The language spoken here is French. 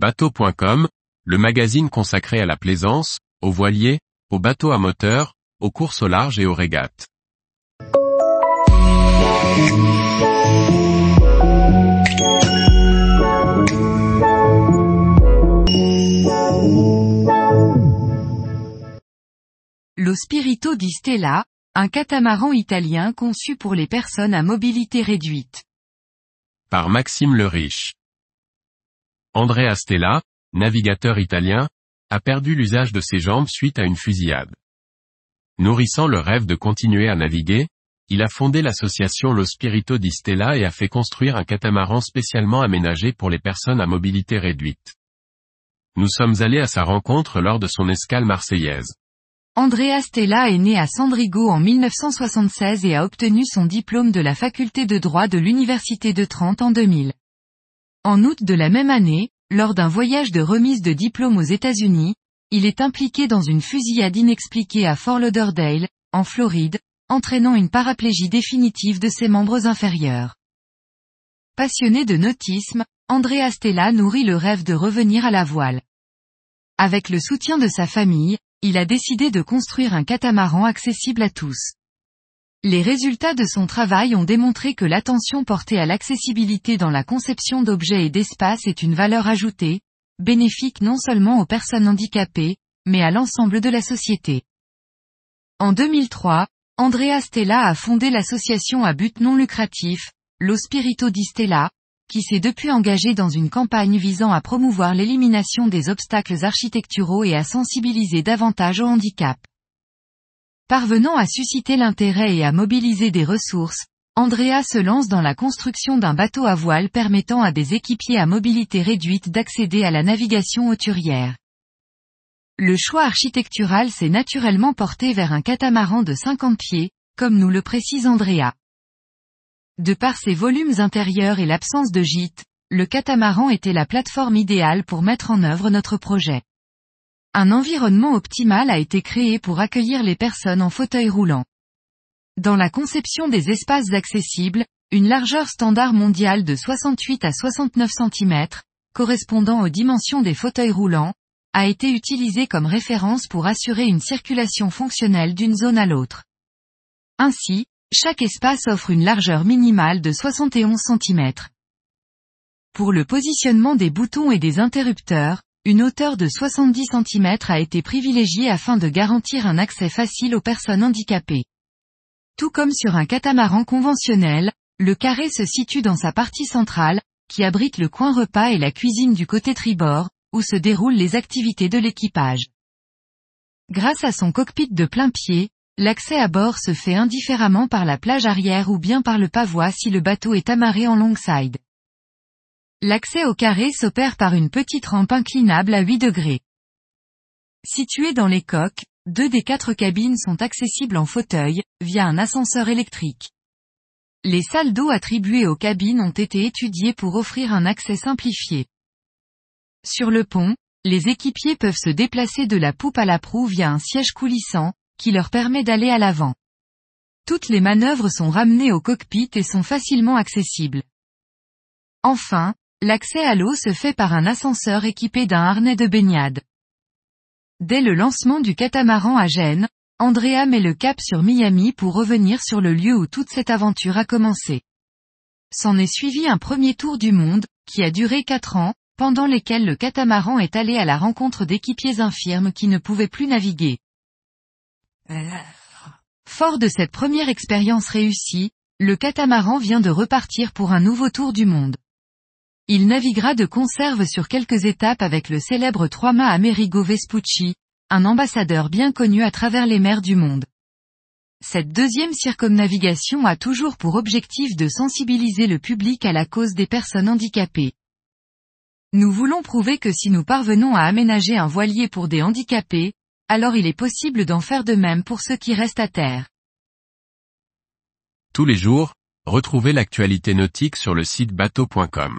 Bateau.com, le magazine consacré à la plaisance, aux voiliers, aux bateaux à moteur, aux courses au large et aux régates. Lo Spirito di Stella, un catamaran italien conçu pour les personnes à mobilité réduite. Par Maxime le Riche. Andrea Stella, navigateur italien, a perdu l'usage de ses jambes suite à une fusillade. Nourrissant le rêve de continuer à naviguer, il a fondé l'association Lo Spirito di Stella et a fait construire un catamaran spécialement aménagé pour les personnes à mobilité réduite. Nous sommes allés à sa rencontre lors de son escale marseillaise. Andrea Stella est né à Sandrigo en 1976 et a obtenu son diplôme de la faculté de droit de l'Université de Trente en 2000. En août de la même année, lors d'un voyage de remise de diplôme aux États-Unis, il est impliqué dans une fusillade inexpliquée à Fort Lauderdale, en Floride, entraînant une paraplégie définitive de ses membres inférieurs. Passionné de nautisme, Andrea Stella nourrit le rêve de revenir à la voile. Avec le soutien de sa famille, il a décidé de construire un catamaran accessible à tous. Les résultats de son travail ont démontré que l'attention portée à l'accessibilité dans la conception d'objets et d'espace est une valeur ajoutée, bénéfique non seulement aux personnes handicapées, mais à l'ensemble de la société. En 2003, Andrea Stella a fondé l'association à but non lucratif, Lo Spirito di Stella, qui s'est depuis engagé dans une campagne visant à promouvoir l'élimination des obstacles architecturaux et à sensibiliser davantage au handicap. Parvenant à susciter l'intérêt et à mobiliser des ressources, Andrea se lance dans la construction d'un bateau à voile permettant à des équipiers à mobilité réduite d'accéder à la navigation hauturière. Le choix architectural s'est naturellement porté vers un catamaran de 50 pieds, comme nous le précise Andrea. De par ses volumes intérieurs et l'absence de gîte, le catamaran était la plateforme idéale pour mettre en œuvre notre projet. Un environnement optimal a été créé pour accueillir les personnes en fauteuil roulant. Dans la conception des espaces accessibles, une largeur standard mondiale de 68 à 69 cm, correspondant aux dimensions des fauteuils roulants, a été utilisée comme référence pour assurer une circulation fonctionnelle d'une zone à l'autre. Ainsi, chaque espace offre une largeur minimale de 71 cm. Pour le positionnement des boutons et des interrupteurs, une hauteur de 70 cm a été privilégiée afin de garantir un accès facile aux personnes handicapées. Tout comme sur un catamaran conventionnel, le carré se situe dans sa partie centrale, qui abrite le coin repas et la cuisine du côté tribord, où se déroulent les activités de l'équipage. Grâce à son cockpit de plein pied, L'accès à bord se fait indifféremment par la plage arrière ou bien par le pavois si le bateau est amarré en longside. L'accès au carré s'opère par une petite rampe inclinable à 8 degrés. Située dans les coques, deux des quatre cabines sont accessibles en fauteuil, via un ascenseur électrique. Les salles d'eau attribuées aux cabines ont été étudiées pour offrir un accès simplifié. Sur le pont, les équipiers peuvent se déplacer de la poupe à la proue via un siège coulissant, qui leur permet d'aller à l'avant. Toutes les manœuvres sont ramenées au cockpit et sont facilement accessibles. Enfin, l'accès à l'eau se fait par un ascenseur équipé d'un harnais de baignade. Dès le lancement du catamaran à Gênes, Andrea met le cap sur Miami pour revenir sur le lieu où toute cette aventure a commencé. S'en est suivi un premier tour du monde, qui a duré quatre ans, pendant lesquels le catamaran est allé à la rencontre d'équipiers infirmes qui ne pouvaient plus naviguer. Fort de cette première expérience réussie, le catamaran vient de repartir pour un nouveau tour du monde. Il naviguera de conserve sur quelques étapes avec le célèbre trois-mâts Amerigo Vespucci, un ambassadeur bien connu à travers les mers du monde. Cette deuxième circumnavigation a toujours pour objectif de sensibiliser le public à la cause des personnes handicapées. Nous voulons prouver que si nous parvenons à aménager un voilier pour des handicapés, alors il est possible d'en faire de même pour ceux qui restent à terre. Tous les jours, retrouvez l'actualité nautique sur le site bateau.com.